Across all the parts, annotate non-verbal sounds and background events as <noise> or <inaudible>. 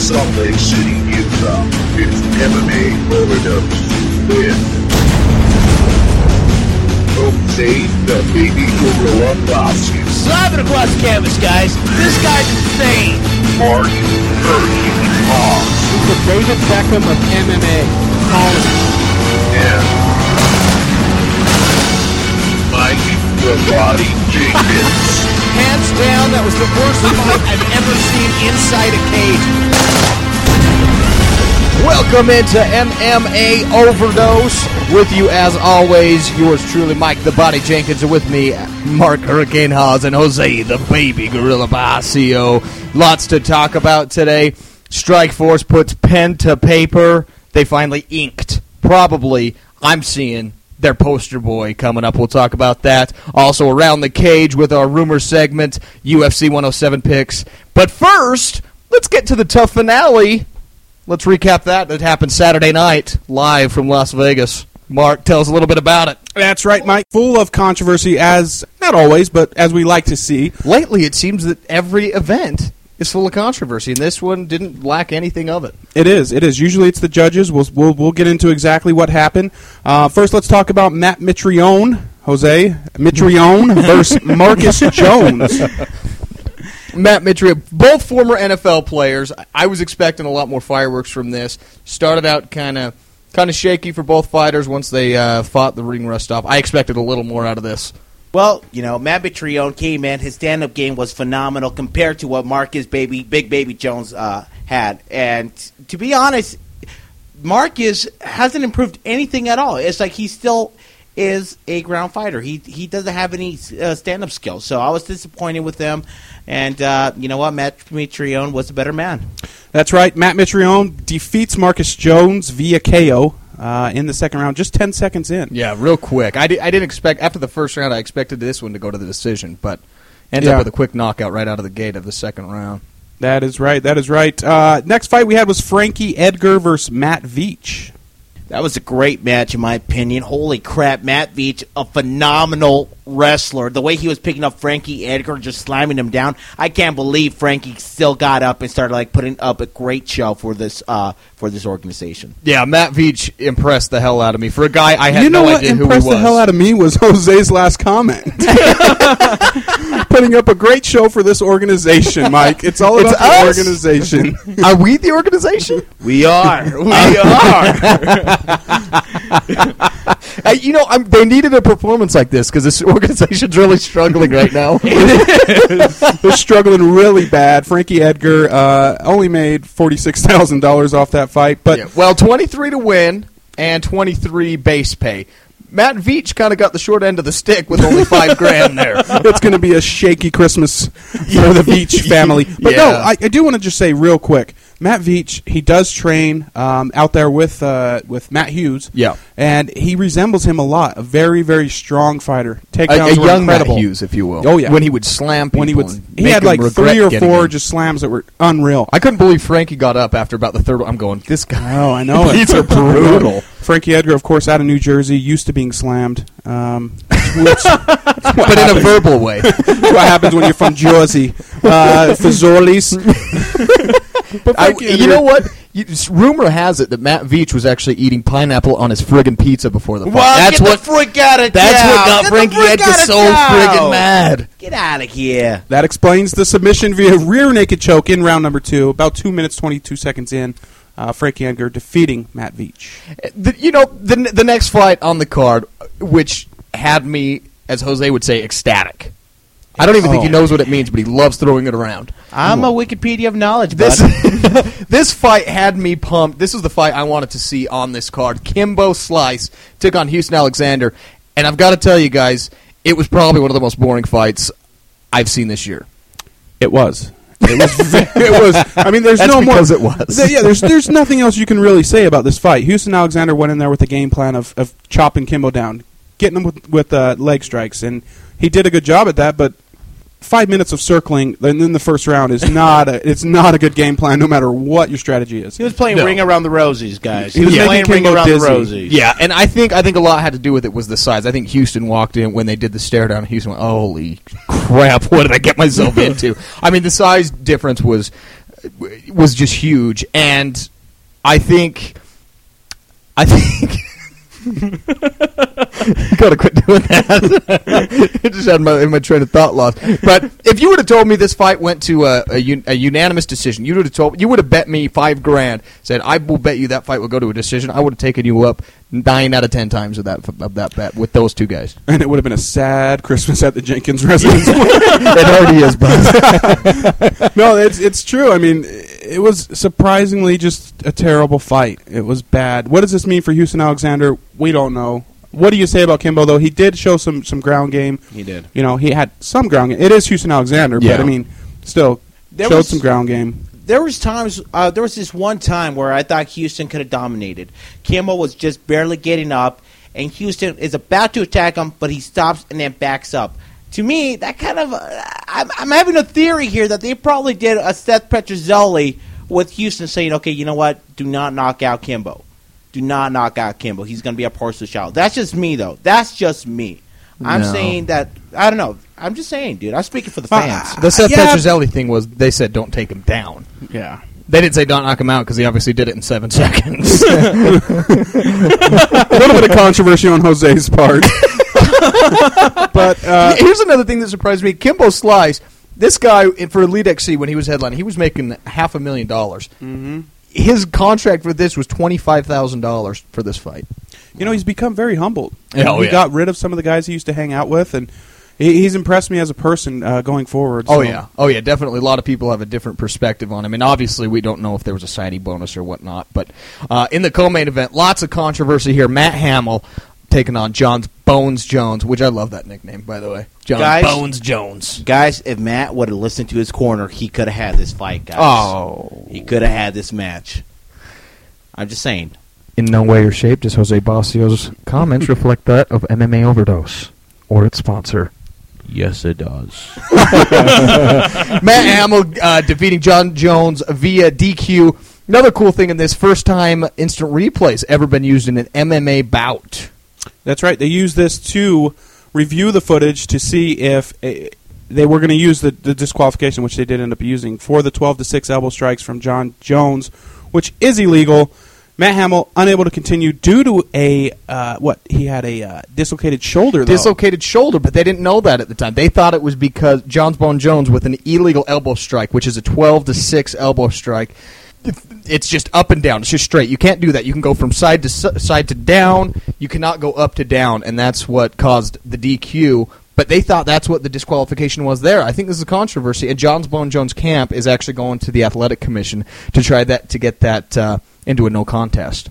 Salt Lake City, Utah. It's MMA Overdose with Jose the Baby Gorilla Boston, Slapping across the canvas, guys. This guy's insane. Mark Hercules Moss, The David Beckham of MMA. Calling. and Mike the Body Jenkins. Hands down, that was the worst fight I've ever seen inside a cage. Welcome into MMA Overdose. With you, as always, yours truly, Mike the Body Jenkins, and with me, Mark Hurricane Hawes and Jose the Baby Gorilla Basio. Lots to talk about today. Strikeforce puts pen to paper. They finally inked. Probably, I'm seeing their poster boy coming up. We'll talk about that. Also, around the cage with our rumor segment, UFC 107 picks. But first, let's get to the TUF finale. Let's recap that. That happened Saturday night, live from Las Vegas. Mark, tell us a little bit about it. That's right, Mike. Full of controversy, as not always, but as we like to see. Lately, it seems that every event is full of controversy, and this one didn't lack anything of it. It is. It is. Usually, it's the judges. We'll we'll, we'll get into exactly what happened. Uh, first, let's talk about Matt Mitrione, Jose Mitrione <laughs> versus Marcus Jones. Matt Mitrione, both former NFL players. I- I was expecting a lot more fireworks from this. Started out kind of kind of shaky for both fighters once they uh, fought the ring rust off. I expected a little more out of this. Well, you know, Matt Mitrione came in. His stand-up game was phenomenal compared to what Marcus Baby, Big Baby Jones uh, had. And to be honest, Marcus hasn't improved anything at all. It's like he still is a ground fighter. He he doesn't have any uh, stand-up skills. So I was disappointed with him. And uh, you know what? Matt Mitrione was a better man. That's right. Matt Mitrione defeats Marcus Jones via KO uh, in the second round, just ten seconds in. Yeah, real quick. I, di- I didn't expect after the first round. I expected this one to go to the decision, but ends Yeah. up with a quick knockout right out of the gate of the second round. That is right. That is right. Uh, next fight we had was Frankie Edgar versus Matt Veach. That was a great match, in my opinion. Holy crap, Matt Veach, a phenomenal wrestler. The way he was picking up Frankie Edgar, just slamming him down. I can't believe Frankie still got up and started like putting up a great show for this uh, for this organization. Yeah, Matt Veach impressed the hell out of me. For a guy I had you know no what idea who he impressed was. the hell out of me was <laughs> Jose's last comment. <laughs> Putting up a great show for this organization, <laughs> Mike. It's all It's about the us. organization. <laughs> Are we the organization? We are, <laughs> we are. Uh, you know, I'm, they needed a performance like this because this organization's really struggling right now. They're struggling really bad. Frankie Edgar uh, only made forty six thousand dollars off that fight, but Yeah, well, 23 to win and 23 base pay. Matt Veach kind of got the short end of the stick with only five <laughs> grand there. it's going to be a shaky Christmas for the <laughs> Veach family. But no, I, I do want to just say real quick, Matt Veach, he does train um, out there with uh, with Matt Hughes. Yeah. and he resembles him a lot. A very very strong fighter. A, Takedowns a were young Matt incredible. Hughes, if you will. Oh, yeah. when he would slam people. When he would, he had like three or four in. just slams that were unreal. I couldn't believe Frankie got up after about the third. I'm going. This guy. Oh, I know. <laughs> These are <laughs> brutal. Frankie Edgar, of course, out of New Jersey, used to being slammed. Um, <laughs> but in a verbal way. What happens when you're from Jersey. Uh, Fazoli's. But I, Frankie you know what? You, rumor has it that Matt Veach was actually eating pineapple on his friggin' pizza before the fight. Well, that's get what. the frick out of that's town. what got Get Frankie frick Edgar so friggin' mad. Get out of here. That explains the submission via rear naked choke in round number two, about two minutes twenty two seconds in. Uh, Frankie Edgar defeating Matt Veach. The, you know, the the next fight on the card, which had me, as Jose would say, ecstatic. I don't even think he Oh. knows what it means, but he loves throwing it around. I'm a Wikipedia of knowledge, This bud. <laughs> this fight had me pumped. This was the fight I wanted to see on this card. Kimbo Slice took on Houston Alexander, and I've got to tell you guys, it was probably one of the most boring fights I've seen this year. It was. It was. <laughs> it was. I mean, there's That's no because more. it was. There- yeah, there's there's nothing else you can really say about this fight. Houston Alexander went in there with a game plan of, of chopping Kimbo down, getting him with with uh, leg strikes, and he did a good job at that. But five minutes of circling and then the first round is not a it's not a good game plan, no matter what your strategy is. He was playing No. Ring Around the Rosies, guys. He was playing Ring Around dizzy. the Rosies. Yeah, and I think I think a lot had to do with it was the size. I think Houston walked in when they did the stare down. Houston went, "Holy crap! What did I get myself <laughs> into?" I mean, the size difference was was just huge, and I think, I think. <laughs> gotta quit doing that. <laughs> it just had my, my train of thought lost. But if you would have told me this fight went to a, a, un, a unanimous decision, you would have told you would have bet me five grand. Said I will bet you that fight will go to a decision. I would have taken you up nine out of ten times of that of that bet with those two guys. <laughs> And it would have been a sad Christmas at the Jenkins residence. it already is, but no, it's it's true. I mean, it was surprisingly just a terrible fight. It was bad. What does this mean for Houston Alexander? We don't know. What do you say about Kimbo though? He did show some some ground game. He did. You know, he had some ground game. It is Houston Alexander, Yeah. but I mean, still There showed was- some ground game. There was times. Uh, there was this one time where I thought Houston could have dominated. Kimbo was just barely getting up, and Houston is about to attack him, but he stops and then backs up. To me, that kind of. Uh, I'm, I'm having a theory here that they probably did a Seth Petruzelli with Houston saying, "Okay, you know what? Do not knock out Kimbo. Do not knock out Kimbo. He's going to be a parcel child." That's just me, though. That's just me. I'm No. saying that. I don't know. I'm just saying, dude. I'm speaking for the Uh, fans. the Seth Yeah. Petruzelli thing was they said don't take him down. Yeah. They didn't say don't knock him out because he obviously did it in seven <laughs> seconds. <laughs> a little bit of controversy on Jose's part. <laughs> <laughs> but uh, Here's another thing that surprised me: Kimbo Slice. This guy for Elite XC when he was headlining, he was making half a million dollars. Mm-hmm. His contract for this was twenty five thousand dollars for this fight. you know, he's become very humbled. Yeah, oh, he yeah. got rid of some of the guys he used to hang out with, and he's impressed me as a person uh, going forward. Oh yeah, oh yeah, definitely. A lot of people have a different perspective on him, and obviously we don't know if there was a signing bonus or whatnot. But uh, in the co-main event, lots of controversy here. Matt Hamill taking on Jon's Bones Jones, which I love that nickname by the way. Jon Guys- Bones Jones. Guys, if Matt would have listened to his corner, he could have had this fight, guys. Oh, He could have had this match. I'm just saying. In no way or shape does Jose Bacio's comments reflect that of MMA Overdose or its sponsor. Yes, it does. <laughs> Matt Hamill uh, defeating Jon Jones via DQ. Another cool thing in this first time instant replays ever been used in an MMA bout. That's right. They used this to review the footage to see if uh, they were going to use the, the disqualification, which they did end up using, for the 12 to 6 elbow strikes from Jon Jones, which is illegal. Matt Hamill unable to continue due to a uh, what he had a uh, dislocated shoulder. Though. dislocated shoulder, but they didn't know that at the time. They thought it was because Jon's Bone Jones with an illegal elbow strike, which is a 12 to 6 elbow strike. It's just up and down. It's just straight. You can't do that. You can go from side to s- side to down. You cannot go up to down, and that's what caused the DQ. But they thought that's what the disqualification was there. I think this is a controversy, and Jon's Bone Jones camp is actually going to the athletic commission to try that to get that uh, into a no contest.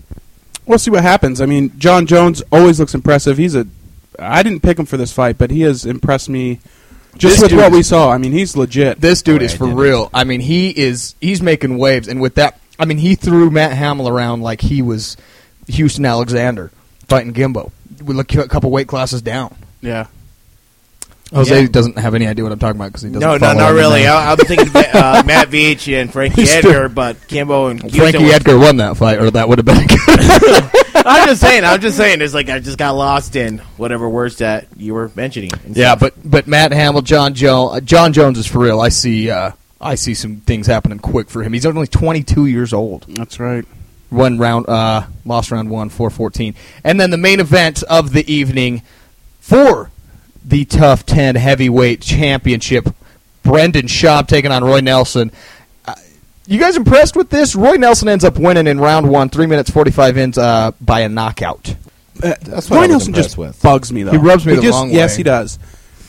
We'll see what happens. I mean, Jon Jones always looks impressive. He's a. I didn't pick him for this fight, but he has impressed me just This with dude what is- we saw. I mean, he's legit. This dude Oh, is for I real. I mean, he is he's making waves, and with that, I mean, he threw Matt Hamill around like he was Houston Alexander fighting Kimbo. We look a couple weight classes down. yeah. Jose Yeah. doesn't have any idea what I'm talking about because he doesn't. Know. No, no, not really. I, I'm thinking <laughs> uh, Matt Veach and Frankie Edgar, but Kimbo and Houston Frankie was- Edgar won that fight, or that would have been good. <laughs> I'm just saying. I'm just saying. It's like I just got lost in whatever words that you were mentioning. yeah, but but Matt Hamill, Jon Jones, uh, Jon Jones is for real. I see. Uh, I see some things happening quick for him. He's only 22 years old. That's right. one round uh lost round one 414 and then the main event of the evening for the TUF 10 heavyweight championship brendan schaub taking on roy nelson uh, you guys impressed with this roy nelson ends up winning in round one three minutes 45 ins uh, by a knockout Uh, That's what Roy I was Nelson impressed just with. bugs me though. He rubs me the just, wrong Yes, he does.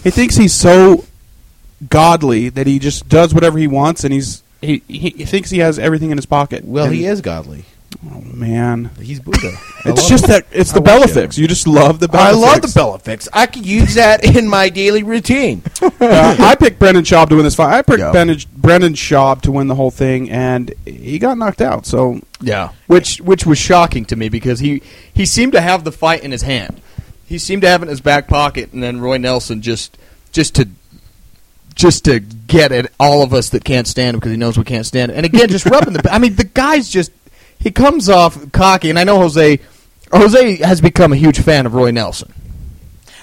He thinks he's so godly that he just does whatever he wants, and he's he, he, he thinks he has everything in his pocket. well, And- he is godly. Oh man, He's Buddha. it's just that it's the I watch Bellafix. You just love the Bellafix. I love the Bellafix. I could use that <laughs> in my daily routine. <laughs> Uh, I picked Brendan Schaub to win this fight. I picked Yeah. Brendan, Brendan Schaub to win the whole thing, and he got knocked out. So yeah which which was shocking to me because he he seemed to have the fight in his hand he seemed to have it in his back pocket and then roy nelson just just to just to get at all of us that can't stand him because he knows we can't stand him. And again, just rubbing the. <laughs> I mean, the guy's just he comes off cocky, and I know Jose. Jose has become a huge fan of Roy Nelson.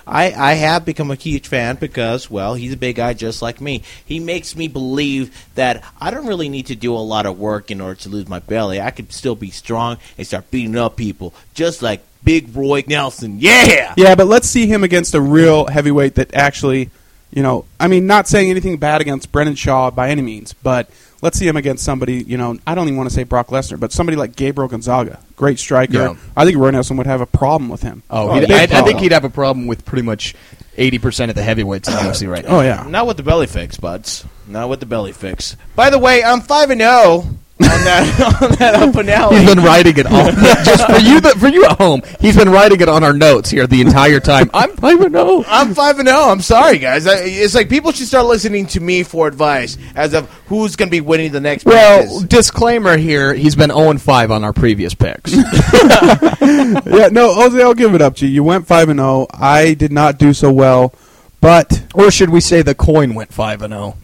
I, I have become a huge fan because, well, he's a big guy just like me. He makes me believe that I don't really need to do a lot of work in order to lose my belly. I could still be strong and start beating up people just like Big Roy Nelson. Yeah! Yeah, but let's see him against a real heavyweight that actually, you know, I mean, not saying anything bad against Brendan Schaub by any means, but let's see him against somebody, you know, I don't even want to say Brock Lesnar, but somebody like Gabriel Gonzaga, great striker. Yeah. I think Roy Nelson would have a problem with him. Oh, Oh, he'd- I, I think he'd have a problem with pretty much eighty percent of the heavyweights in the UFC right oh, now. Oh yeah. Not with the belly fix, buds. Not with the belly fix. By the way, I'm 5 and 0 on that, <laughs> on that up finale. He's been writing it all <laughs> just for you. The, for you at home, he's been writing it on our notes here the entire time. I'm five and zero. I'm five and zero. I'm sorry, guys. I, it's like people should start listening to me for advice as of who's going to be winning the next. Well, matches. disclaimer here: he's been zero and five on our previous picks. <laughs> yeah, no, Jose, I'll give it up to you. You went five and zero. I did not do so well, but or should we say the coin went five and zero?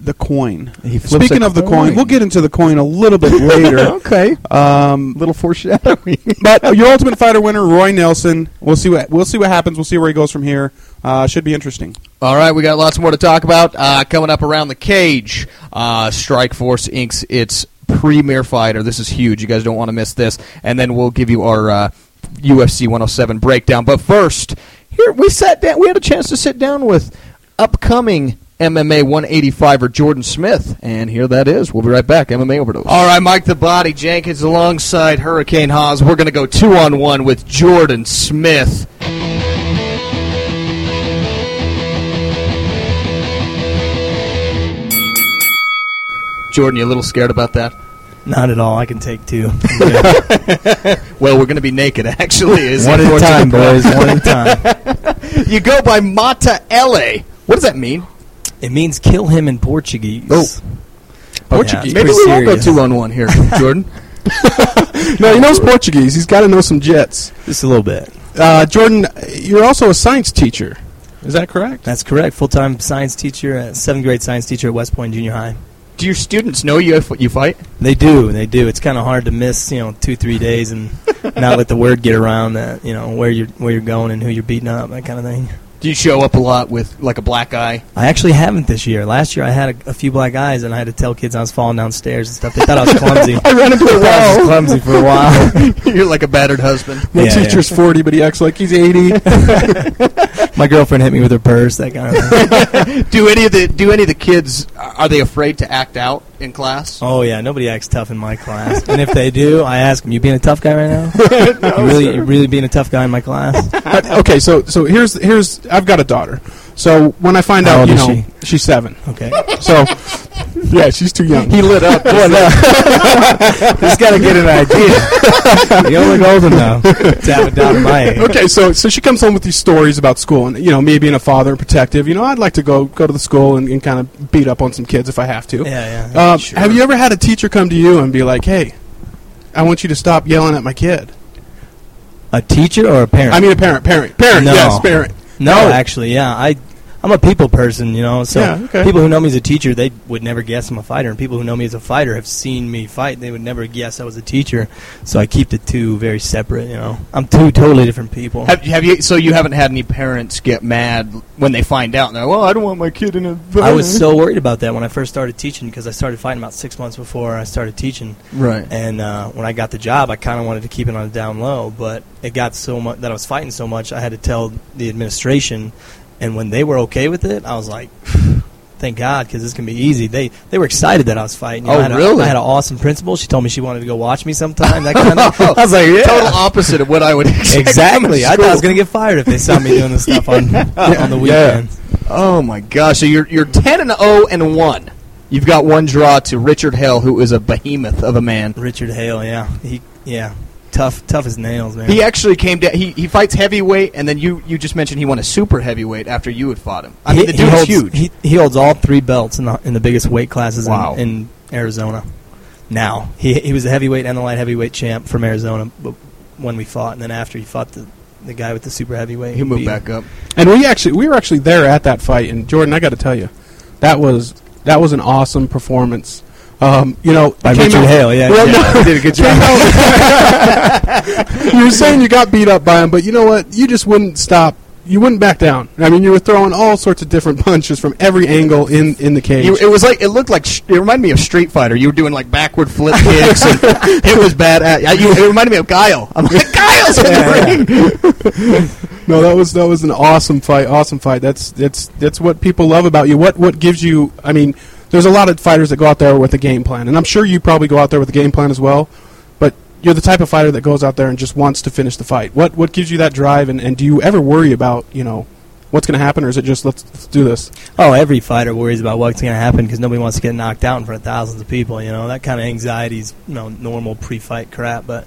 The coin. Speaking of the coin, coin. we'll get into the coin a little bit <laughs> later. Okay, Um, little foreshadowing. <laughs> but your Ultimate Fighter winner, Roy Nelson. We'll see what we'll see what happens. We'll see where he goes from here. Uh, should be interesting. All right, we got lots more to talk about. Uh, coming up around the cage, uh, Strikeforce inks its premier fighter. This is huge. You guys don't want to miss this. And then we'll give you our uh, UFC 107 breakdown. But first, here we sat down. We had a chance to sit down with upcoming MMA 185er Jordan Smith, and here that is. We'll be right back. MMA overdose. All right, Mike the Body Jenkins alongside Hurricane Haas. We're going to go two on one with Jordan Smith. Jordan, you a little scared about that? Not at all. I can take two. <laughs> Well, we're going to be naked, actually. Is One at a time, boys. One at a time. <laughs> You go by Mata Ele. What does that mean? It means kill him in Portuguese. Oh. Portuguese. Maybe we won't go two on one here, <laughs> Jordan. <laughs> No, he knows Portuguese. He's got to know some jets. Just a little bit. Uh, Jordan, you're also a science teacher. Is that correct? That's correct. Full time science teacher, uh, seventh grade science teacher at West Point Junior High. Do your students know you if you fight? They do. They do. It's kind of hard to miss, you know, two, three days and <laughs> not let the word get around that, you know, where you're where you're going and who you're beating up, that kind of thing. Do you show up a lot with like a black eye? I actually haven't this year. Last year I had a, a few black eyes and I had to tell kids I was falling downstairs and stuff. They thought I was <laughs> clumsy. I ran into a I was wall. clumsy for a while. <laughs> You're like a battered husband. My Yeah, yeah. teacher's 40, but he acts like he's 80. <laughs> My girlfriend hit me with her purse, that kind of thing. do any of the do any of the kids are they afraid to act out in class? Oh yeah, nobody acts tough in my class. And if they do, I ask them, "You being a tough guy right now? <laughs> you really, you really being a tough guy in my class?" <laughs> Okay, so so here's here's I've got a daughter. So when I find How out, you know, she's seven. Okay, So yeah, she's too young. He lit up. just got to get an idea. you old enough to have a daughter my <laughs> age. okay, so so she comes home with these stories about school, and you know, me being a father and protective. You know, I'd like to go go to the school and, and kind of beat up on some kids if I have to. Yeah, yeah. Um, Have you ever had a teacher come to you and be like, "Hey, I want you to stop yelling at my kid"? A teacher or a parent? I mean, a parent, parent, parent. No. Yes, parent. no, no. actually, yeah. I, I'm a people person, you know. So Yeah, okay. people who know me as a teacher, they would never guess I'm a fighter, and people who know me as a fighter have seen me fight. They would never guess I was a teacher. So I keep the two very separate. You know, I'm two totally different people. Have, have you? So you haven't had any parents get mad when they find out? And they're, well, I don't want my kid in a. I was so worried about that when I first started teaching because I started fighting about six months before I started teaching. right. And uh, when I got the job, I kind of wanted to keep it on a down low, but it got so much that I was fighting so much, I had to tell the administration. And when they were okay with it, I was like, <sighs> "Thank God, because this can be easy." They they were excited that I was fighting. You Oh, I had a- really? I had an awesome principal. She told me she wanted to go watch me sometime. That kind of. <laughs> I was like, <laughs> "Yeah." Total opposite of what I would <laughs> expect Exactly. from I thought I was going to get fired if they saw me doing this stuff on on the weekends. Oh my gosh! So you're you're ten and zero and one. You've got one draw to Richard Hale, who is a behemoth of a man. Richard Hale, yeah, he yeah, tough tough as nails, man. He actually came down. He, he fights heavyweight, and then you, you just mentioned he won a super heavyweight after you had fought him. I mean, the dude's holds, huge. He, he holds all three belts in the in the biggest weight classes in- Wow. in, Arizona. Now he he was the heavyweight and the light heavyweight champ from Arizona, but when we fought, and then after he fought the the guy with the super heavyweight, he moved beat back up. And we actually we were actually there at that fight. And Jordan, I got to tell you, that was that was an awesome performance. Um, you know, by Richard out- Hale. Yeah, Well, yeah. no, did a good <laughs> job. <laughs> you were saying you got beat up by him, but you know what? You just wouldn't stop you wouldn't back down. I mean, you were throwing all sorts of different <laughs> punches from every angle in in the cage. You, it was like it looked like sh- it reminded me of Street Fighter. You were doing like backward flip kicks, and it was bad. Uh, you, it reminded me of Guile. I'm like Guile's in the ring. no, that was that was an awesome fight. Awesome fight. That's that's that's what people love about you. What what gives you? I mean, there's a lot of fighters that go out there with a game plan, and I'm sure you probably go out there with a game plan as well. But you're the type of fighter that goes out there and just wants to finish the fight. What what gives you that drive? And, and do you ever worry about you know what's going to happen, or is it just let's, let's do this? Oh, every fighter worries about what's going to happen because nobody wants to get knocked out in front of thousands of people. You know that kind of anxiety is you know normal pre-fight crap. But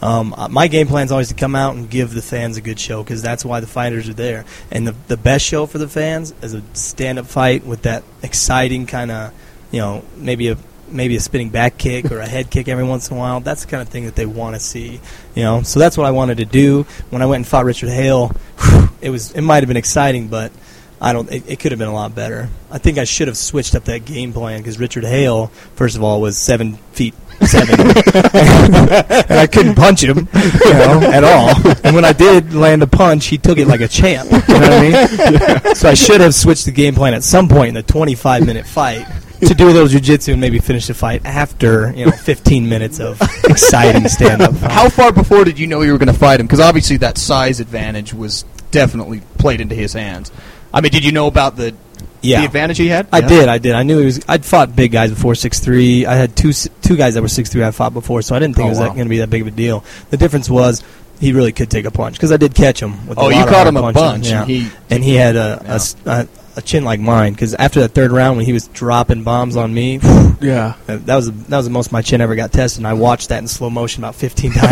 um, uh, my game plan is always to come out and give the fans a good show because that's why the fighters are there. And the the best show for the fans is a stand-up fight with that exciting kind of you know maybe a maybe a spinning back kick or a head kick every once in a while. That's the kind of thing that they want to see, you know. So that's what I wanted to do when I went and fought Richard Hale. It was it might have been exciting, but I don't. It, it could have been a lot better. I think I should have switched up that game plan because Richard Hale, first of all, was seven feet seven, <laughs> and I couldn't punch him, you know, <laughs> at all. And when I did land a punch, he took it like a champ. You know what I mean? <laughs> So I should have switched the game plan at some point in the 25 minute fight to do a little jujitsu and maybe finish the fight after you know 15 minutes of exciting stand up. How far before did you know you were going to fight him? Because obviously that size advantage was definitely played into his hands. I mean, did you know about the Yeah. the advantage he had? I Yeah. did. I did. I knew he was. I'd fought big guys before six three. I had two two guys that were six three. I fought before, so I didn't think Oh, it was wow. going to be that big of a deal. The difference was he really could take a punch because I did catch him. With a Oh, you caught him a bunch, yeah. and he- and he had a, Yeah. a a- a chin like mine. Because after that third round, when he was dropping bombs on me, Yeah. that was the- that was the most my chin ever got tested. And I watched that in slow motion about 15 <laughs> times.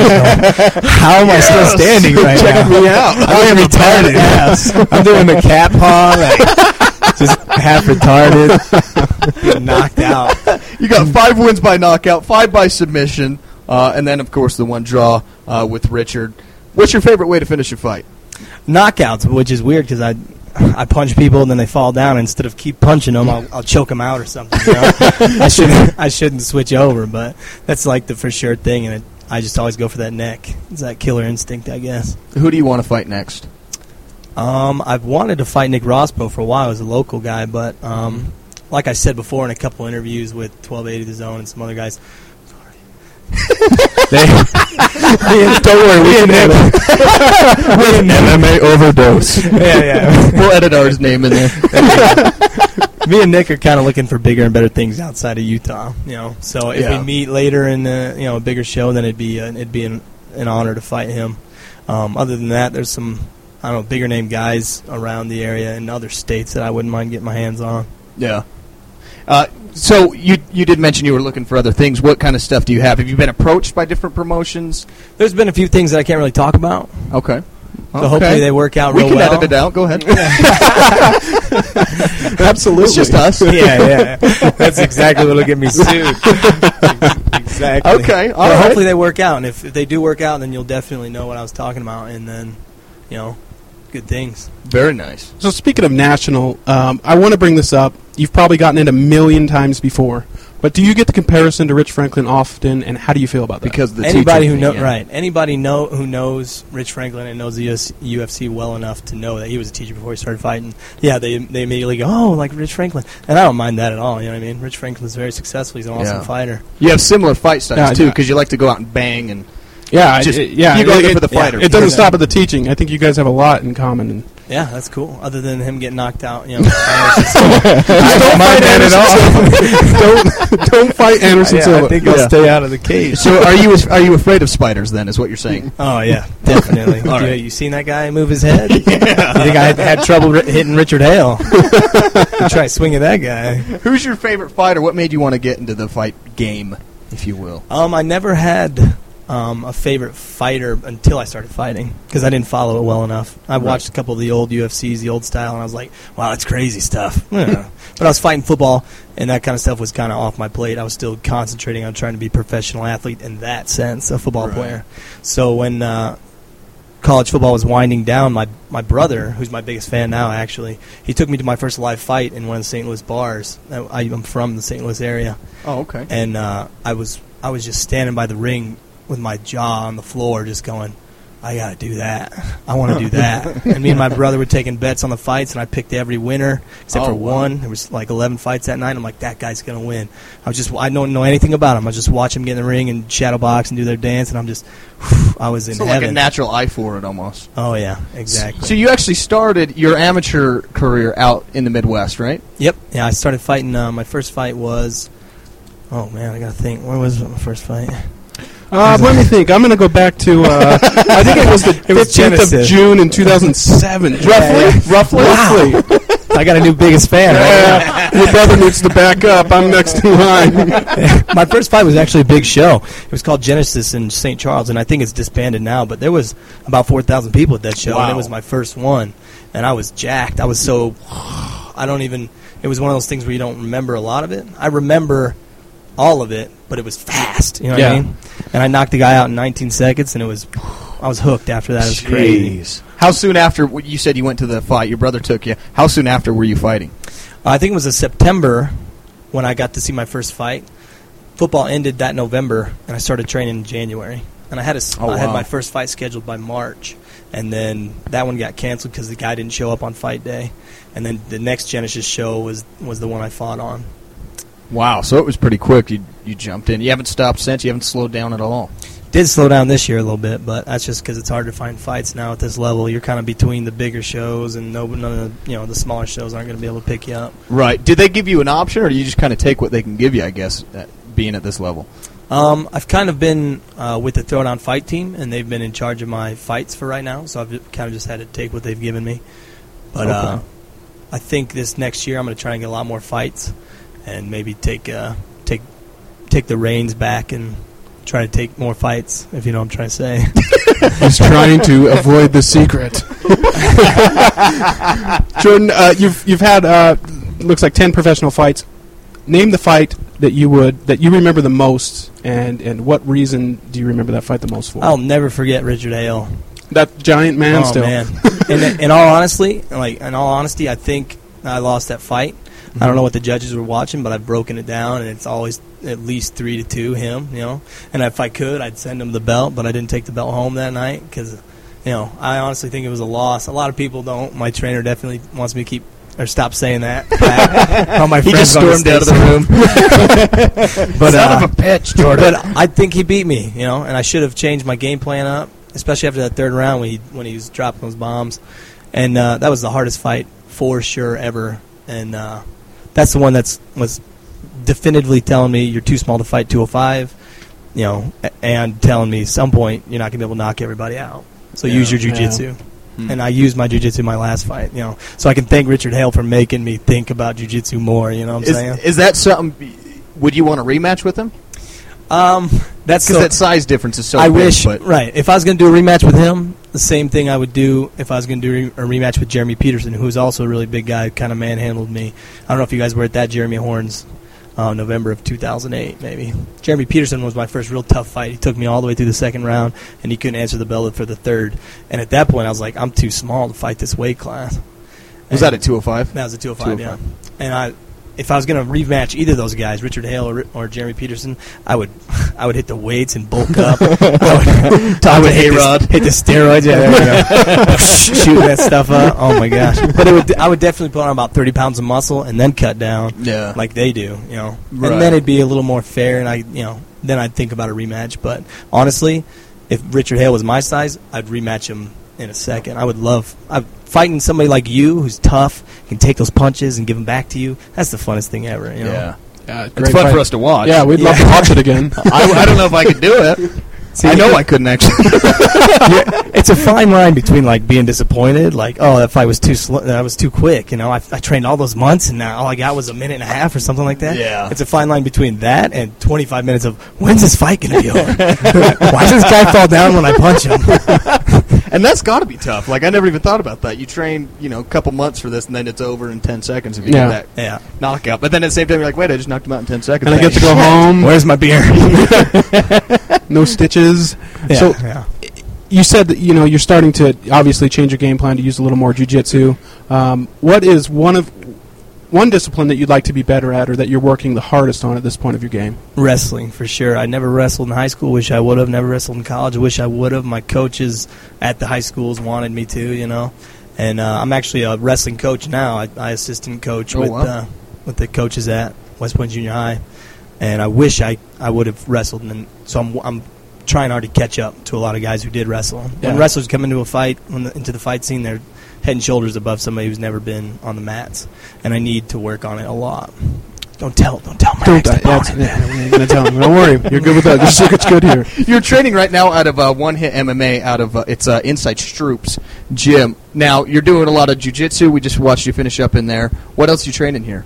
How am I still standing right Checking now? me out. <laughs> I'm retarded. <laughs> I'm doing the cat paw, like, just half retarded, <laughs> getting knocked out. You got five wins by knockout, five by submission, uh, and then of course the one draw uh, with Richard. What's your favorite way to finish a fight? knockouts, which is weird because I I punch people and then they fall down. Instead of keep punching them, I'll, I'll choke them out or something. You know? <laughs> I shouldn't I shouldn't switch over, but that's like the for sure thing, and it, I just always go for that neck. It's that killer instinct, I guess. Who do you want to fight next? Um, I've wanted to fight Nick Rospo for a while as a local guy, but um, like I said before in a couple interviews with 1280 The Zone and some other guys. they, <laughs> don't worry, we can With an MMA overdose. yeah, yeah. <laughs> We'll edit ours name in there. <laughs> me and Nick are kind of looking for bigger and better things outside of Utah. You know, so if Yeah. we meet later in uh, you know a bigger show, then it'd be uh, it'd be an, an honor to fight him. Um, other than that, there's some I don't know bigger name guys around the area in other states that I wouldn't mind getting my hands on. Yeah. Uh, so you you did mention you were looking for other things. What kind of stuff do you have? Have you been approached by different promotions? There's been a few things that I can't really talk about, Okay. so hopefully they work out We real can well. edit it out. Go ahead. <laughs> Absolutely. It's just us. yeah, yeah, that's exactly what'll get me sued. exactly. Okay, all But right. hopefully they work out, and if, if they do work out, then you'll definitely know what I was talking about, and then, you know, good things. Very nice. So speaking of national, um, I want to bring this up. You've probably gotten it a million times before, but do you get the comparison to Rich Franklin often, and how do you feel about that? Because the anybody who thing, know yeah. right, anybody know who knows Rich Franklin and knows the US, UFC well enough to know that he was a teacher before he started fighting. Yeah, they they immediately go, oh, like Rich Franklin, and I don't mind that at all. You know what I mean? Rich Franklin's very successful. He's an awesome Yeah. fighter. You have similar fight styles Yeah, too, yeah. because you like to go out and bang and yeah, just- it- yeah, you go it, there for the fighter. It doesn't Yeah. stop at the teaching. I think you guys have a lot in common. Yeah, that's cool. Other than him getting knocked out, you know. <laughs> <laughs> don't fight Anderson <laughs> don't don't fight Anderson Yeah, Silva. I think I'll Yeah. stay out of the cage. So are you are you afraid of spiders? Then is what you're saying. Oh yeah, definitely. All you, right. you seen that guy move his head? yeah. You think I had, had trouble ri- hitting Richard Hale? you try swinging that guy. Who's your favorite fighter? What made you want to get into the fight game, if you will? Um, I never had um, a favorite fighter until I started fighting because I didn't follow it well enough. I watched a couple of the old UFCs, the old style, and I was like, "Wow, that's crazy stuff." Yeah. <laughs> but I was fighting football, and that kind of stuff was kind of off my plate. I was still concentrating on trying to be a professional athlete in that sense, a football Right. player. So when uh, college football was winding down, my my brother, who's my biggest fan now, actually, he took me to my first live fight in one of the St. Louis bars. I, I'm from the St. Louis area Oh, okay. and uh, I was I was just standing by the ring with my jaw on the floor, just going, I gotta do that. I want to do that. <laughs> and me and my brother were taking bets on the fights, and I picked every winner except Oh, for wow. one. There was like 11 fights that night. I'm like, that guy's gonna win. I was just, I don't know anything about him. I just watch him get in the ring and shadow box and do their dance, and I'm just, I was in So like a natural eye for it almost. oh yeah, exactly. So you actually started your amateur career out in the Midwest, right? Yep. Yeah, I started fighting. Uh, my first fight was. Oh man, I gotta think. Where was my first fight? Uh, let me think. I'm going to go back to. Uh, I think it was the <laughs> It was 15th of Genesis. June in 2007. Roughly, roughly, roughly. I got a new biggest fan. Right? Yeah, your brother needs to back up. I'm next in line. <laughs> my first fight was actually a big show. It was called Genesis in St. Charles, and I think it's disbanded now. But there was about four thousand people at that show, and Wow. it was my first one. And I was jacked. I was so. <sighs> I don't even. It was one of those things where you don't remember a lot of it. I remember all of it, but it was fast. You know what Yeah. I mean? And I knocked the guy out in 19 seconds, and it was. I was hooked after that. It was crazy. How soon after you said you went to the fight? Your brother took you. How soon after were you fighting? Uh, I think it was in September when I got to see my first fight. Football ended that November, and I started training in January. And I had a Oh, I had my first fight scheduled by March, and then that one got canceled because the guy didn't show up on fight day. And then the next Genesis show was was the one I fought on. Wow. So it was pretty quick. You you jumped in. You haven't stopped since. You haven't slowed down at all. Did slow down this year a little bit, but that's just because it's hard to find fights now at this level. You're kind of between the bigger shows, and no, none of the, you know the smaller shows aren't going to be able to pick you up. Right. Did they give you an option, or do you just kind of take what they can give you? I guess at being at this level. Um, I've kind of been uh, with the Throwdown Fight team, and they've been in charge of my fights for right now. So I've kind of just had to take what they've given me. But uh, I think this next year I'm going to try and get a lot more fights, and maybe take uh, take take the reins back and try to take more fights. If you know what I'm trying to say. <laughs> He's trying to avoid the secret. <laughs> Jordan, uh, you've you've had uh, looks like ten professional fights. Name the fight that you would that you remember the most, and and what reason do you remember that fight the most for? I'll never forget Richard Hale. that giant man oh still. man! <laughs> in, in all honestly, like in all honesty, I think I lost that fight. I don't know what the judges were watching, but I've broken it down, and it's always at least three to two him. You know, and if I could, I'd send him the belt, but I didn't take the belt home that night because, you know, I honestly think it was a loss. A lot of people don't. My trainer definitely wants me to keep or stop saying that. <laughs> All my He friends just stormed out of the stage. room. <laughs> but Son uh, of a bitch, Jordan. but I think he beat me, you know, and I should have changed my game plan up, especially after that third round when he when he was dropping those bombs, and uh, that was the hardest fight for sure ever, and uh, that's the one that's was definitively telling me you're too small to fight 205, you know, and telling me some point you're not gonna be able to knock everybody out. So use your Yeah. jujitsu. Hmm. And I used my jujitsu in my last fight, you know, so I can thank Richard Hale for making me think about jujitsu more. You know what I'm Is, saying? is that something? Would you want a rematch with him? Um, that's Because so- that size difference is so. I big, wish, but right? If I was going to do a rematch with him, the same thing I would do if I was going to do a rematch with Jeremy Peterson, who's also a really big guy, kind of manhandled me. I don't know if you guys were at that Jeremy Horn's, uh, November of 2008, maybe. Jeremy Peterson was my first real tough fight. He took me all the way through the second round, and he couldn't answer the bell for the third. And at that point, I was like, I'm too small to fight this weight class. was that at 205? That was a 205, 205. yeah. And I, if I was going to rematch either of those guys, Richard Hale or, or Jeremy Peterson, I would, <laughs> I would hit the weights and bulk up. <laughs> I would, I would hit, the, hit the steroids, yeah, there we go. <laughs> shoot that stuff up. Oh my gosh! But it would, I would definitely put on about thirty pounds of muscle and then cut down Yeah. like they do, you know. Right. And then it'd be a little more fair, and I, you know, then I'd think about a rematch. But honestly, if Richard Hale was my size, I'd rematch him in a second. I would love i fighting somebody like you who's tough, can take those punches and give them back to you. That's the funnest thing ever. You know? yeah. Yeah, It's great fun fight. for us to watch. Yeah, we'd love to watch it again. I, <laughs> <laughs> I don't know if I could do it. <laughs> I know I couldn't actually. it's a fine line between like being disappointed, like oh that fight was too slow, that was too quick. You know, I, I trained all those months and now all I got was a minute and a half or something like that. Yeah. it's a fine line between that and 25 minutes of when's this fight gonna be over? Why does this guy fall down when I punch him? And that's got to be tough. Like I never even thought about that. You train, you know, a couple months for this, and then it's over in 10 seconds if you Yeah. get that yeah. knockout. But then at the same time, you're like, wait, I just knocked him out in 10 seconds. and I get to go home. <laughs> Where's my beer? <laughs> No stitches. yeah, So yeah. you said that you know you're starting to obviously change your game plan to use a little more jujitsu. Um, what is one of one discipline that you'd like to be better at, or that you're working the hardest on at this point of your game? Wrestling for sure. I never wrestled in high school. Wish I would have. Never wrestled in college. Wish I would have. My coaches at the high schools wanted me to. You know, and uh, I'm actually a wrestling coach now. I, I assistant coach Oh, with wow. uh, with the coaches at West Point Junior High, and I wish I, I would have wrestled. And so I'm I'm trying hard to catch up to a lot of guys who did wrestle. When wrestlers come into a fight, when the, into the fight scene, they're head and shoulders above somebody who's never been on the mats, and I need to work on it a lot. Don't tell, don't tell my next That's- opponent. yeah, we ain't gonna tell him. Don't worry, you're good with that. Your secret's good here. <laughs> You're training right now out of uh, One Hit MMA, out of uh, it's uh, Inside Stroops gym. Now you're doing a lot of jujitsu. We just watched you finish up in there. What else you training here?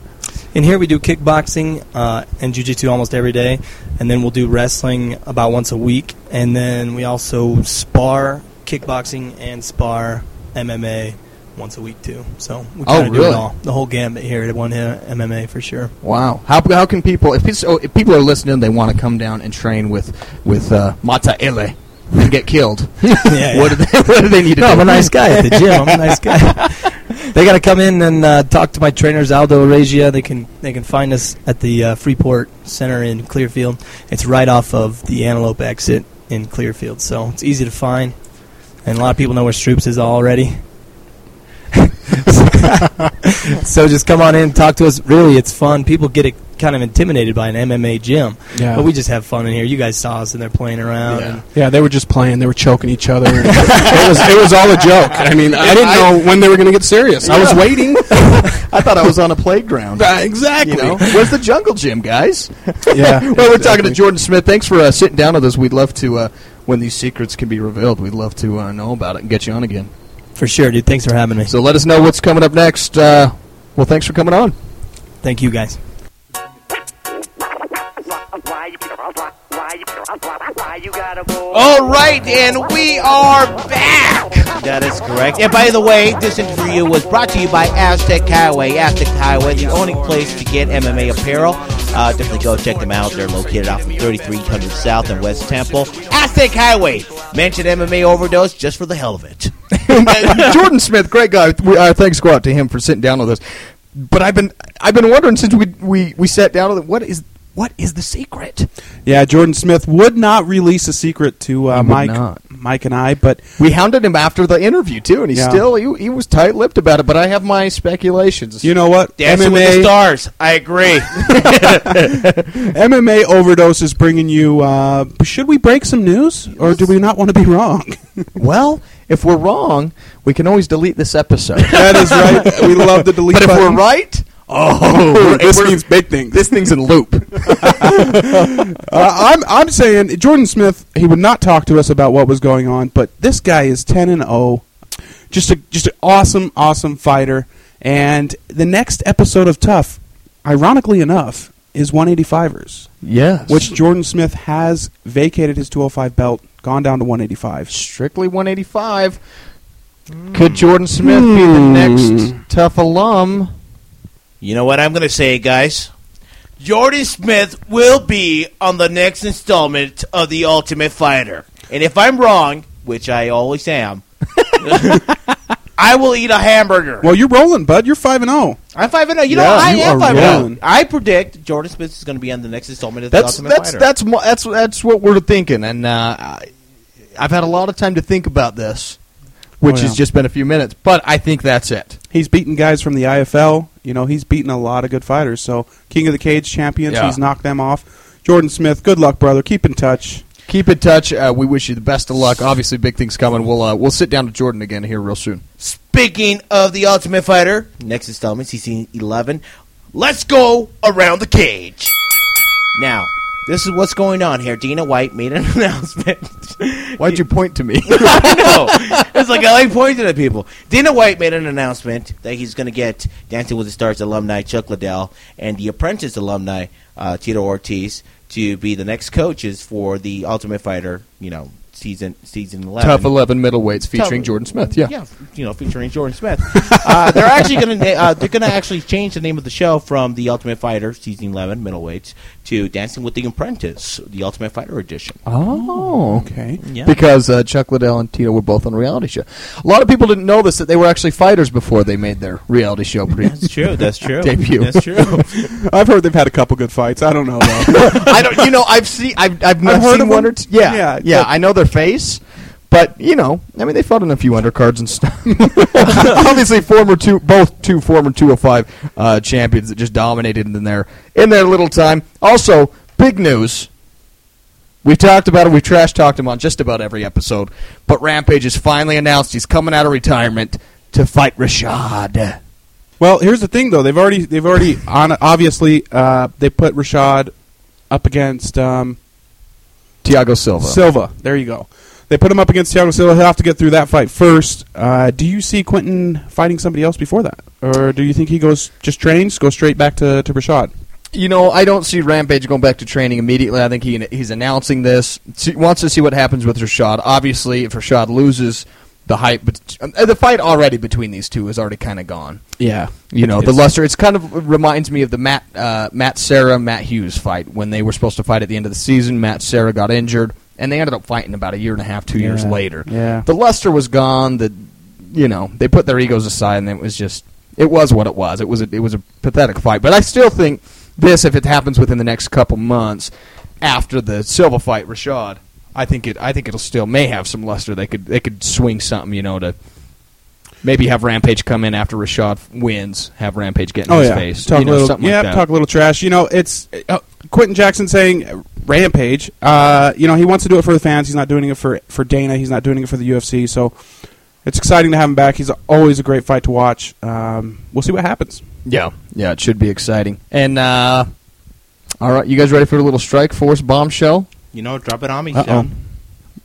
In here, we do kickboxing uh, and jujitsu almost every day, and then we'll do wrestling about once a week, and then we also spar kickboxing and spar MMA once a week too. So we Oh, kind of do really? it all, the whole gambit here at One Hit MMA for sure. Wow. How, how can people if, oh, if people are listening, they want to come down and train with with uh, Mata Ele and get killed. <laughs> yeah, <laughs> What do they What do they need to No, do? I'm a nice guy at the gym. I'm a nice guy. <laughs> they got to come in and uh, talk to my trainers, Aldo Regia. They can they can find us at the uh, Freeport Center in Clearfield. It's right off of the Antelope exit in Clearfield, so it's easy to find. And a lot of people know where Stroops is already. <laughs> so just come on in, and talk to us. Really, it's fun. People get it kind of intimidated by an MMA gym, Yeah. but we just have fun in here. You guys saw us in there playing around. Yeah. Yeah, they were just playing. They were choking each other. <laughs> it was it was all a joke. I mean, I didn't know when they were going to get serious. I was waiting. <laughs> I thought I was on a playground. exactly. You know, where's the jungle gym, guys? Yeah. well, we're talking to Jordan Smith. Thanks for uh, sitting down with us. We'd love to, uh, when these secrets can be revealed, we'd love to uh, know about it and get you on again. For sure, dude. Thanks for having me. So let us know what's coming up next. Uh, well, thanks for coming on. Thank you, guys. All right, and we are back. That is correct. And by the way, this interview was brought to you by Aztec Highway. Aztec Highway, the only place to get MMA apparel. Uh, definitely go check them out. They're located off of 3300 South and West Temple. Aztec Highway. Mention MMA overdose just for the hell of it. <laughs> Jordan Smith, great guy. We, uh, thanks go out to him for sitting down with us. But I've been I've been wondering since we we, we sat down with him, what is what is the secret? Yeah, Jordan Smith would not release a secret to uh, Mike, not. Mike and I, but We hounded him after the interview too, and he Yeah. still he, he was tight lipped about it. But I have my speculations. you know what? Dancing with the stars. I agree. <laughs> MMA overdose is bringing you. Uh, should we break some news, or do we not want to be wrong? <laughs> well, if we're wrong, we can always delete this episode. that is right. We love the <laughs> delete but if we're right, oh, this we're- means big things. this thing's in loop. <laughs> Uh, I'm I'm saying Jordan Smith. He would not talk to us about what was going on, but this guy is ten and zero. Just a just an awesome, awesome fighter. And the next episode of TUF, ironically enough, is 185ers, yes, which Jordan Smith has vacated his 205 belt, gone down to 185. strictly 185. Could Jordan Smith be the Hmm. next TUF alum? You know what I'm going to say, guys? Jordan Smith will be on the next installment of The Ultimate Fighter. And if I'm wrong, which I always am, <laughs> I will eat a hamburger. Well, you're rolling, bud. You're five and oh. zero. I'm 5 and 0. You know, Yeah, I you am are 5 0. rolling. I predict Jordan Smith is going to be on the next installment of The That's Ultimate that's Fighter. that's mo- that's that's what we're thinking, and uh, I- I've had a lot of time to think about this, which Oh, yeah. has just been a few minutes. But I think that's it. He's beaten guys from the IFL. You know, he's beaten a lot of good fighters. So, King of the Cage champions, Yeah. he's knocked them off. Jordan Smith, good luck, brother. Keep in touch. Keep in touch. Uh, we wish you the best of luck. Obviously, big things coming. We'll uh, we'll sit down with Jordan again here real soon. Speaking of The Ultimate Fighter, next installment, CC 11. Let's go around the cage. Now, this is what's going on here. Dana White made an <laughs> announcement. Why'd you point to me? <laughs> I know. It's like I like pointing at people. Dana White made an announcement that he's going to get Dancing with the Stars alumni Chuck Liddell and The Apprentice alumni uh, Tito Ortiz to be the next coaches for the Ultimate Fighter, you know, season season eleven. TUF 11 middleweights featuring TUF- Jordan Smith. Yeah. yeah, you know, featuring Jordan Smith. <laughs> uh, they're actually going to uh, they're going to actually change the name of the show from the Ultimate Fighter season eleven middleweights to Dancing with the Apprentice, the Ultimate Fighter edition. Oh, Okay. Yeah. Because uh, Chuck Liddell and Tito were both on a reality show. A lot of people didn't know this that they were actually fighters before they made their reality show. Pre- That's true. That's true. <laughs> Debut. That's true. <laughs> I've heard they've had a couple good fights. I don't know though. I don't. You know, I've seen. I've. I've, I've heard seen of one or two. Yeah, Yeah, yeah. I know their face, but you know, I mean, they fought in a few undercards and stuff. <laughs> Obviously, former two, both two former 205 uh, champions that just dominated in their in their little time. Also, big news. We've talked about it. We've trash talked him on just about every episode. But Rampage has finally announced he's coming out of retirement to fight Rashad. Well, here's the thing, though. They've already they've already on obviously uh, they put Rashad up against um, Tiago Silva. Silva. There you go. They put him up against Tiago Silva. He'll have to get through that fight first. Uh, do you see Quinton fighting somebody else before that, or do you think he goes just trains, go straight back to to Rashad? You know, I don't see Rampage going back to training immediately. I think he he's announcing this. See, wants to see what happens with Rashad. Obviously, if Rashad loses, the hype, bet- uh, the fight already between these two is already kind of gone. Yeah, You know, the luster. It's kind of reminds me of the Matt uh, Matt Serra Matt Hughes fight when they were supposed to fight at the end of the season. Matt Serra got injured, and they ended up fighting about a year and a half, two years later. Yeah. the luster was gone. The you know they put their egos aside, and it was just it was what it was. It was a, it was a pathetic fight, but I still think this, if it happens within the next couple months after the Silva fight, Rashad, I think it I think it'll still may have some luster. They could they could swing something, you know, to maybe have Rampage come in after Rashad wins, have Rampage get in Oh his yeah, face, talk you know, a little, something yeah, like that. talk a little trash. You know, it's uh, Quinton Jackson saying Rampage. Uh, you know, he wants to do it for the fans. He's not doing it for for Dana. He's not doing it for the UFC. So it's exciting to have him back. He's always a great fight to watch. Um, we'll see what happens. Yeah, yeah, it should be exciting. And uh, all right, you guys ready for a little Strikeforce bombshell? You know, drop it on me, Uh-oh. Sean.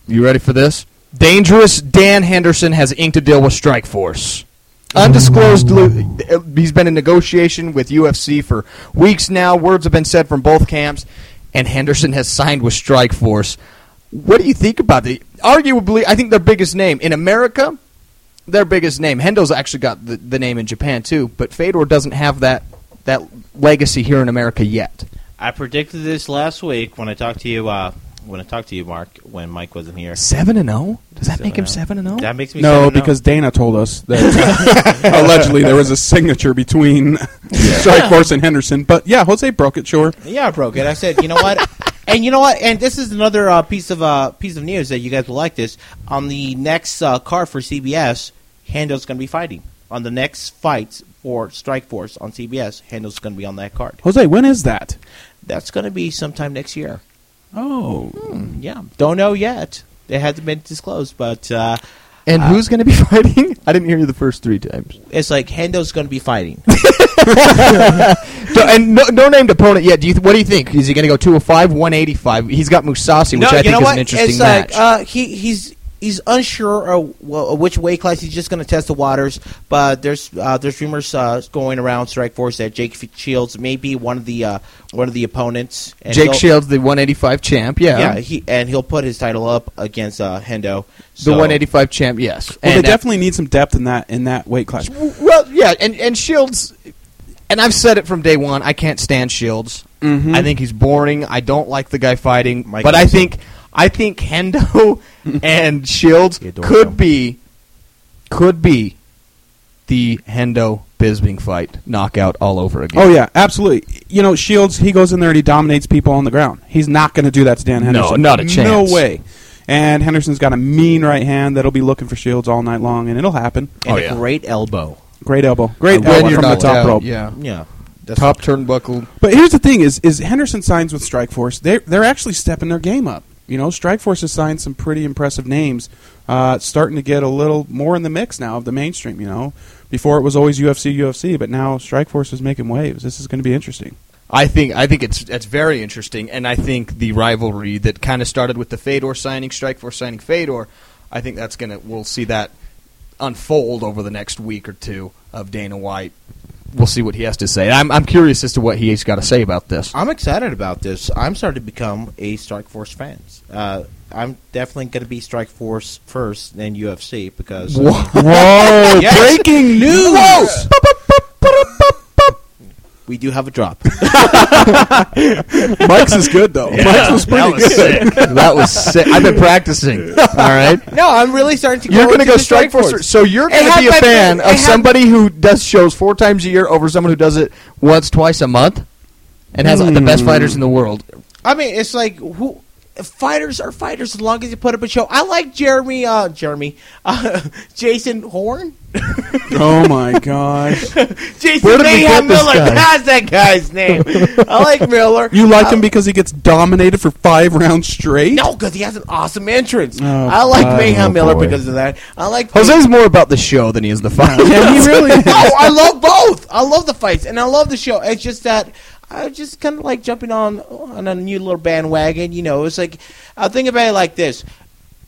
You ready for this? Dangerous Dan Henderson has inked a deal with Strikeforce. Undisclosed. He's been in negotiation with UFC for weeks now. Words have been said from both camps, and Henderson has signed with Strikeforce. What do you think about the arguably? I think their biggest name in America. Their biggest name. Hendo's actually got the, the name in Japan too, but Fedor doesn't have that that legacy here in America yet. I predicted this last week when I talked to you. Uh, when I talked to you, Mark, when Mike wasn't here. Seven and zero. Does that make him Seven seven and oh? zero? That makes me No, 7-0. because Dana told us that uh, <laughs> allegedly there was a signature between Strike <laughs> Force and Henderson. But yeah, Jose broke it. Sure. Yeah, I broke it. I said, you know what? <laughs> and you know what? And this is another uh, piece of uh, piece of news that you guys will like. This on the next uh, card for CBS, Hando's going to be fighting on the next fights for Strikeforce on CBS. Hando's going to be on that card. Jose, when is that? That's going to be sometime next year. Oh, Yeah, don't know yet. It hasn't been disclosed, but uh, And Uh, who's going to be <laughs> fighting? I didn't hear you the first three times. it's like Hando's going to be fighting. <laughs> So, and no, no named opponent yet. Do you? Th- what do you think? Is he going to go 205, 185? He's got Mousasi, which no, I think is what? an interesting it's match. like uh, he he's he's unsure of wh- which weight class he's just going to test the waters. But there's uh, there's rumors uh, going around Strikeforce that Jake Shields may be one of the uh, one of the opponents. And Jake Shields, the 185 champ. Yeah, Yeah, he and he'll put his title up against uh, Hendo. the 185 champ. Yes, well, and they definitely need some depth in that in that weight class. Well, yeah, and and Shields, and I've said it from day one. I can't stand Shields. Mhm. I think he's boring. I don't like the guy fighting. Mike but I Tyson. think I think Hendo <laughs> and Shields could be could be the Hendo Bisping fight knockout all over again. Oh yeah, absolutely. You know, Shields he goes in there and he dominates people on the ground. He's not going to do that to Dan Henderson. No, not a chance. No way. And Henderson's got a mean right hand that'll be looking for Shields all night long, and it'll happen. Oh, and Oh, a yeah. great elbow. Great elbow, great elbow you're from the top out, rope. Yeah, Yeah, that's top turnbuckle. But here's the thing: is is Henderson signs with Strikeforce? They they're actually stepping their game up. You know, Strikeforce has signed some pretty impressive names, uh, starting to get a little more in the mix now of the mainstream. You know, before it was always UFC, UFC, but now Strikeforce is making waves. This is going to be interesting. I think I think it's it's very interesting, and I think the rivalry that kind of started with the Fedor signing, Strikeforce signing Fedor, I think that's gonna we'll see that unfold over the next week or two of Dana White we'll see what he has to say. I'm I'm curious as to what he's got to say about this. I'm excited about this. I'm starting to become a Strikeforce fan. Uh, I'm definitely going to be Strikeforce first, then UFC because Whoa! <laughs> Yes. Breaking news! We do have a drop. <laughs> Mike's is good though. Mike's was pretty that was good. sick. that was sick. I've been practicing. All right. no, I'm really starting to. You're going going to go the Strikeforce. So you're going to be a fan it of somebody who does shows four times a year over someone who does it once, twice a month, and has the best fighters in the world. I mean, it's like who fighters are fighters as long as you put up a show. I like Jeremy, uh, Jeremy, uh, <laughs> Jason Horn, <laughs> Oh my gosh! <laughs> Jason Where Mayhem Miller. guy? That's that guy's name. I like Miller. You like I- him because he gets dominated for five rounds straight? No, because he has an awesome entrance. Oh, I like God. Mayhem Oh, Miller boy. because of that. I like Jose's more about the show than he is the fight. Yeah, he really is. no, I love both. I love the fights and I love the show. It's just that I just kind of like jumping on on a new little bandwagon. You know, it's like I think about it like this: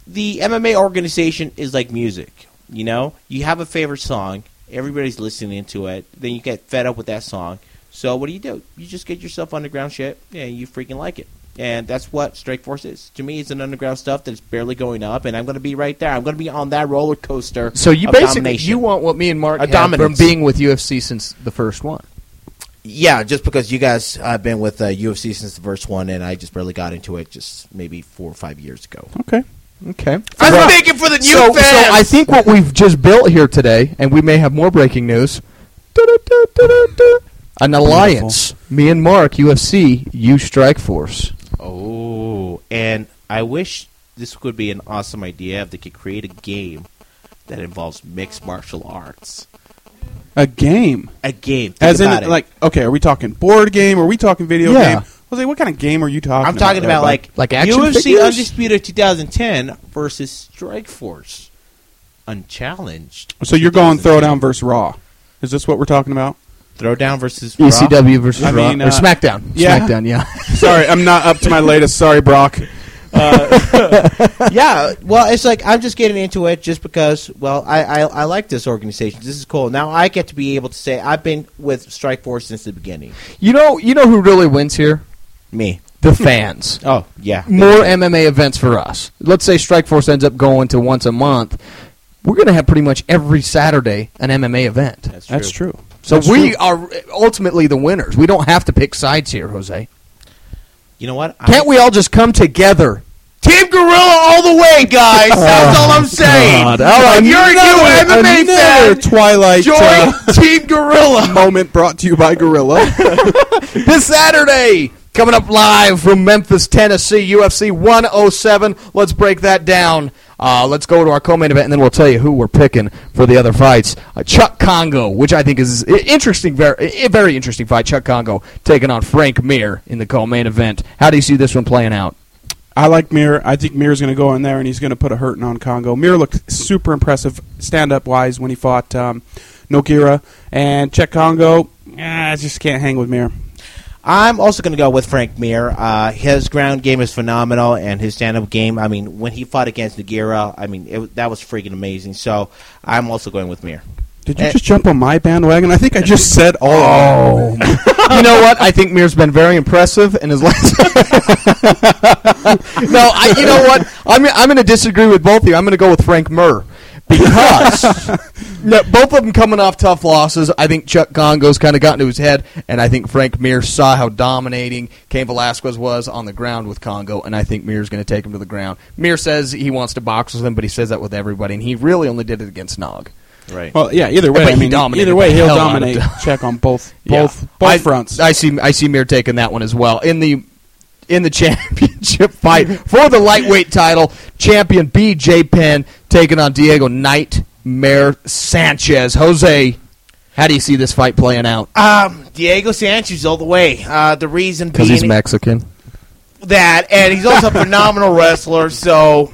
the MMA organization is like music. You know, you have a favorite song, everybody's listening to it, then you get fed up with that song. So what do you do? You just get yourself underground shit, and you freaking like it. And that's what Strikeforce is. To me, it's an underground stuff that's barely going up, and I'm going to be right there. I'm going to be on that roller coaster. So you basically domination. you want what me and Mark A had from being with UFC since the first one. Yeah, just because you guys have been with uh, UFC since the first one, and I just barely got into it just maybe four or five years ago. Okay. Okay. I'm Right. speaking for the new so, fans. so I think what we've just built here today, and we may have more breaking news. An alliance. Me and Mark, UFC, you Strikeforce. Oh, and I wish this could be an awesome idea if they could create a game that involves mixed martial arts. A game. A game, think As in, about it. like, okay, are we talking board game? Are we talking video game? I was like, what kind of game are you talking I'm about? talking there, about bud? like Like action UFC figures? Undisputed 2010 versus Strikeforce Unchallenged. So you're going 2010. Throwdown versus Raw. Is this what we're talking about? Throwdown versus Raw. ECW versus I Raw. mean, or uh, SmackDown. yeah. SmackDown, yeah. Sorry, I'm not up to my latest. Sorry, Brock. Uh, <laughs> <laughs> yeah, well, it's like I'm just getting into it just because. Well, I, I I like this organization. This is cool. Now I get to be able to say I've been with Strikeforce since the beginning. You know, you know who really wins here? Me. The fans. <laughs> Oh yeah. More MMA events for us. Let's say Strikeforce ends up going to once a month. We're going to have pretty much every Saturday an MMA event. That's true. That's true. So That's we true. are ultimately the winners. We don't have to pick sides here, Jose. You know what? Can't we all just come together? Team Gorilla all the way, guys. That's all I'm saying. God. All right, If you're a new MMA Another fan. Twilight Join uh, Team Gorilla. <laughs> moment brought to you by Gorilla. <laughs> this Saturday. Coming up live from Memphis, Tennessee, UFC 107. Let's break that down. Uh, let's go to our co-main event, and then we'll tell you who we're picking for the other fights. Uh, Chuck Kongo, which I think is interesting, very, very interesting fight. Chuck Kongo taking on Frank Mir in the co-main event. How do you see this one playing out? I like Mir. I think Mir's going to go in there and he's going to put a hurting on Kongo. Mir looked super impressive stand up wise when he fought um, Nogueira. And Chuck Kongo, eh, I just can't hang with Mir. I'm also going to go with Frank Mir. Uh, his ground game is phenomenal, and his stand-up game. I mean, when he fought against Nogueira, I mean, it, that was freaking amazing. So I'm also going with Mir. Did you Eh. just jump on my bandwagon? I think I just said all oh. <laughs> you know what? I think Mir's been very impressive in his last. <laughs> no, I, you know what? I'm I'm going to disagree with both of you. I'm going to go with Frank Mir because <laughs> no, both of them coming off tough losses. I think Chuck Kongo's kind of got into his head, and I think Frank Mir saw how dominating Cain Velasquez was on the ground with Kongo, and I think Mir's going to take him to the ground. Mir says he wants to box with him, but he says that with everybody, and he really only did it against Nog. Right. Well, yeah. Either way, But I he mean, dominated either way, the he'll hell out of dominate. Check on both, <laughs> Yeah. both, both I, fronts. I see. I see Mir taking that one as well in the in the <laughs> championship fight for the lightweight title. Champion BJ Penn taking on Diego Nightmare Sanchez. Jose, how do you see this fight playing out? Um, Diego Sanchez all the way. Uh, the reason Because he's Mexican. that, and he's also a <laughs> phenomenal wrestler. So,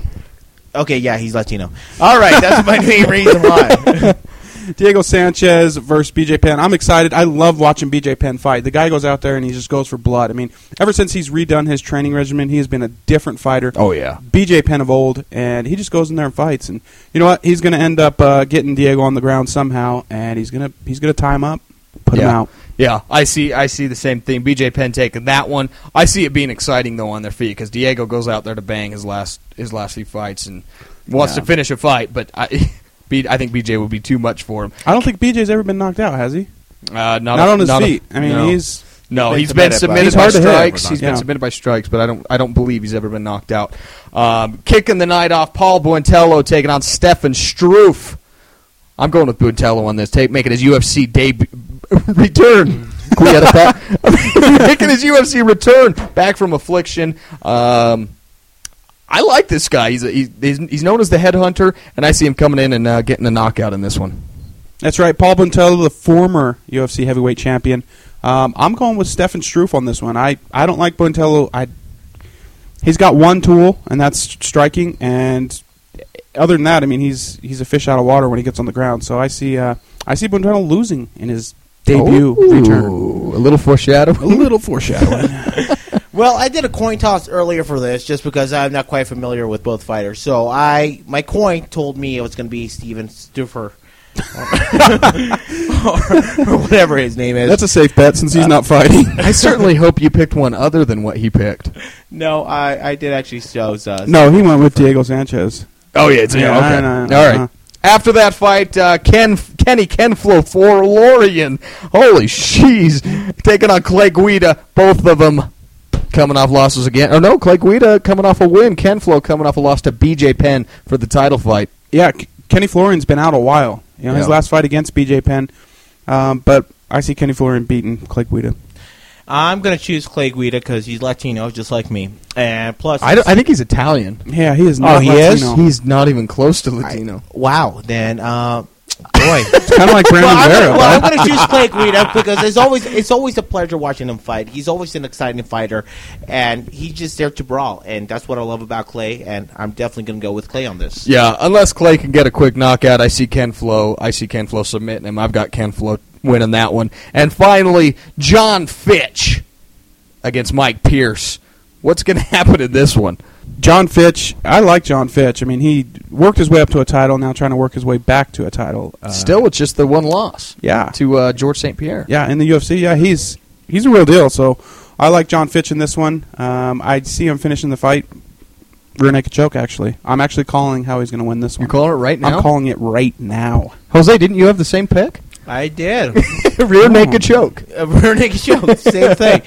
okay, yeah, he's Latino. All right, that's my main reason why. <laughs> Diego Sanchez versus BJ Penn. I'm excited. I love watching BJ Penn fight. The guy goes out there and he just goes for blood. I mean, ever since he's redone his training regimen, he has been a different fighter. Oh yeah. BJ Penn of old, and he just goes in there and fights. And you know what? He's going to end up uh, getting Diego on the ground somehow, and he's going to he's going to tie him up. put him out. Yeah, I see. I see the same thing. BJ Penn taking that one. I see it being exciting though on their feet because Diego goes out there to bang his last his last few fights and wants Yeah. to finish a fight, but I, <laughs> B, I think BJ would be too much for him. I don't think BJ's ever been knocked out, has he? Uh, not Not, a- on his not feet. I mean, no. he's No, been he's been submitted, but- He's by hard to hit. strikes. He's Yeah. been submitted by strikes, but I don't I don't believe he's ever been knocked out. Um, kicking the night off, Paul Buentello taking on Stefan Struve. I'm going with Buentello on this tape, making his UFC debut <laughs> return. Can we edit that? <laughs> making his UFC return back from affliction. Um, I like this guy. He's, a, he's he's known as the headhunter, and I see him coming in and uh, getting a knockout in this one. That's right. Paul Buentello, the former UFC heavyweight champion. Um, I'm going with Stefan Struve on this one. I, I don't like Buentello. I he's got one tool, and that's striking. And other than that, I mean, he's he's a fish out of water when he gets on the ground. So I see uh, I see Buentello losing in his debut return. A little foreshadowing. A little foreshadowing. <laughs> Well, I did a coin toss earlier for this just because I'm not quite familiar with both fighters. So I my coin told me it was going to be Steven Stuffer. <laughs> or, or whatever his name is. That's a safe bet since he's not fighting. <laughs> I certainly hope you picked one other than what he picked. no, I, I did actually chose. Uh, no, he went with Diego Sanchez. Oh yeah, it's Yeah, okay. I know, All right. uh-huh. After that fight, uh, Ken Kenny Kenflo for Lorian. Holy sheesh, taking on Clay Guida. Both of them coming off losses again. Oh no, Clay Guida coming off a win. Ken Flo coming off a loss to B.J. Penn for the title fight. Yeah, K- Kenny Florian's been out a while. You know, his last fight against BJ Penn. Um, but I see Kenny Florian beating Clay Guida. I'm going to choose Clay Guida because he's Latino, just like me. And plus, I, don't- I think he's Italian. Yeah, he is Oh, not he is? He's not even close to Latino. wow. Then, uh, boy. It's kind of like Brandon well, I'm, Vera. well, I'm going to choose Clay Guida because it's always it's always a pleasure watching him fight. He's always an exciting fighter, and he's just there to brawl, and that's what I love about Clay. And I'm definitely going to go with Clay on this. Yeah, unless Clay can get a quick knockout, I see Ken Flo. I see Ken Flo submitting him. I've got Ken Flo winning that one. And finally, John Fitch against Mike Pierce. What's going <laughs> to happen in this one? John Fitch. I like John Fitch. I mean, he worked his way up to a title. Now trying to work his way back to a title. Uh, Still, it's just the one loss yeah, to uh, George St. Pierre. yeah. In the UFC, yeah, he's he's a real deal. So I like John Fitch in this one. Um, I see him finishing the fight. Rear naked choke. Actually, I'm actually calling how he's going to win this one. You're calling it right now? I'm calling it right now. Jose, didn't you have the same pick? I did. A <laughs> rear naked choke. A <laughs> rear naked choke, same thing.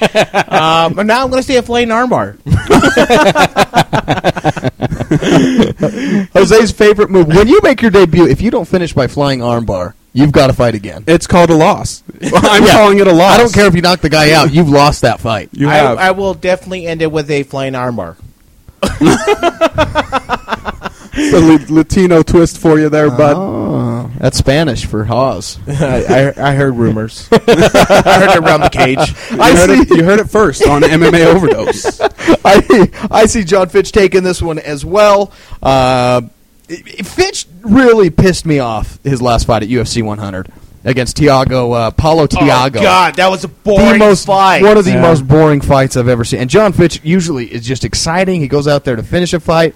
Um, but now I'm going to say a flaying armbar. <laughs> Jose's favorite move. When you make your debut, if you don't finish by flying armbar, you've got to fight again. It's called a loss. I'm Yeah. calling it a loss. I don't care if you knock the guy out. You've lost that fight. You I, have. I will definitely end it with a flying armbar. <laughs> the La- Latino twist for you there, bud. Oh, that's Spanish for Haas. <laughs> I, I heard rumors. <laughs> I heard it around the cage. You, I heard it, you heard it first on MMA Overdose. I I see John Fitch taking this one as well. Uh, Fitch really pissed me off his last fight at UFC 100 against Tiago uh, Paulo Thiago. Oh, God, that was a the boring most fight. one of the Yeah. most boring fights I've ever seen. And John Fitch usually is just exciting. He goes out there to finish a fight.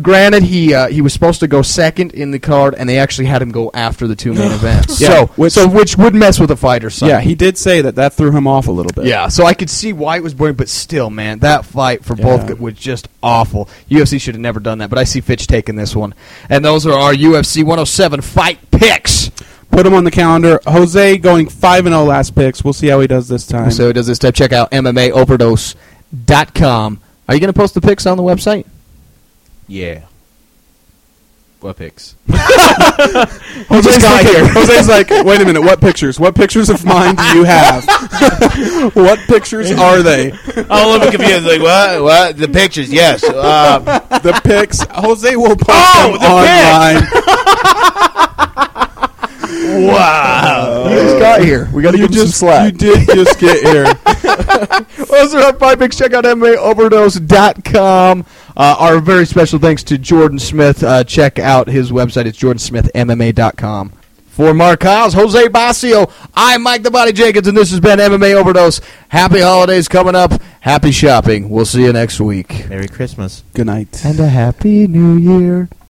Granted, he uh, he was supposed to go second in the card, and they actually had him go after the two main <gasps> events. Yeah, so, which- so which would mess with a fighter's psyche. yeah, he did say that that threw him off a little bit. Yeah, so I could see why it was boring, but still, man, that fight for Yeah. both was just awful. UFC should have never done that, but I see Fitch taking this one. And those are our UFC 107 fight picks. Put him on the calendar. Jose going 5 and 0 last picks. We'll see how he does this time. So it does this time. Check out MMAoverdose.com. Are you going to post the picks on the website? Yeah. What pics? <laughs> Jose's got like, here. <laughs> Jose's like, wait a minute, what pictures? What pictures of mine do you have? <laughs> what pictures are they? I'm a little bit confused. Like, what? What? The pictures, yes. Uh, The pics. Jose will post Oh, them the online. Wow. You just got here. We got to You give him some just, slack. you did just get here. Those are our five picks. Check out MMAoverdose.com. Uh, our very special thanks to Jordan Smith. Uh, check out his website. It's jordansmithmma.com. For Mark Hiles, Jose Basio, I'm Mike the Body Jenkins, and this has been MMA Overdose. Happy holidays coming up. Happy shopping. We'll see you next week. Merry Christmas. Good night. And a happy new year.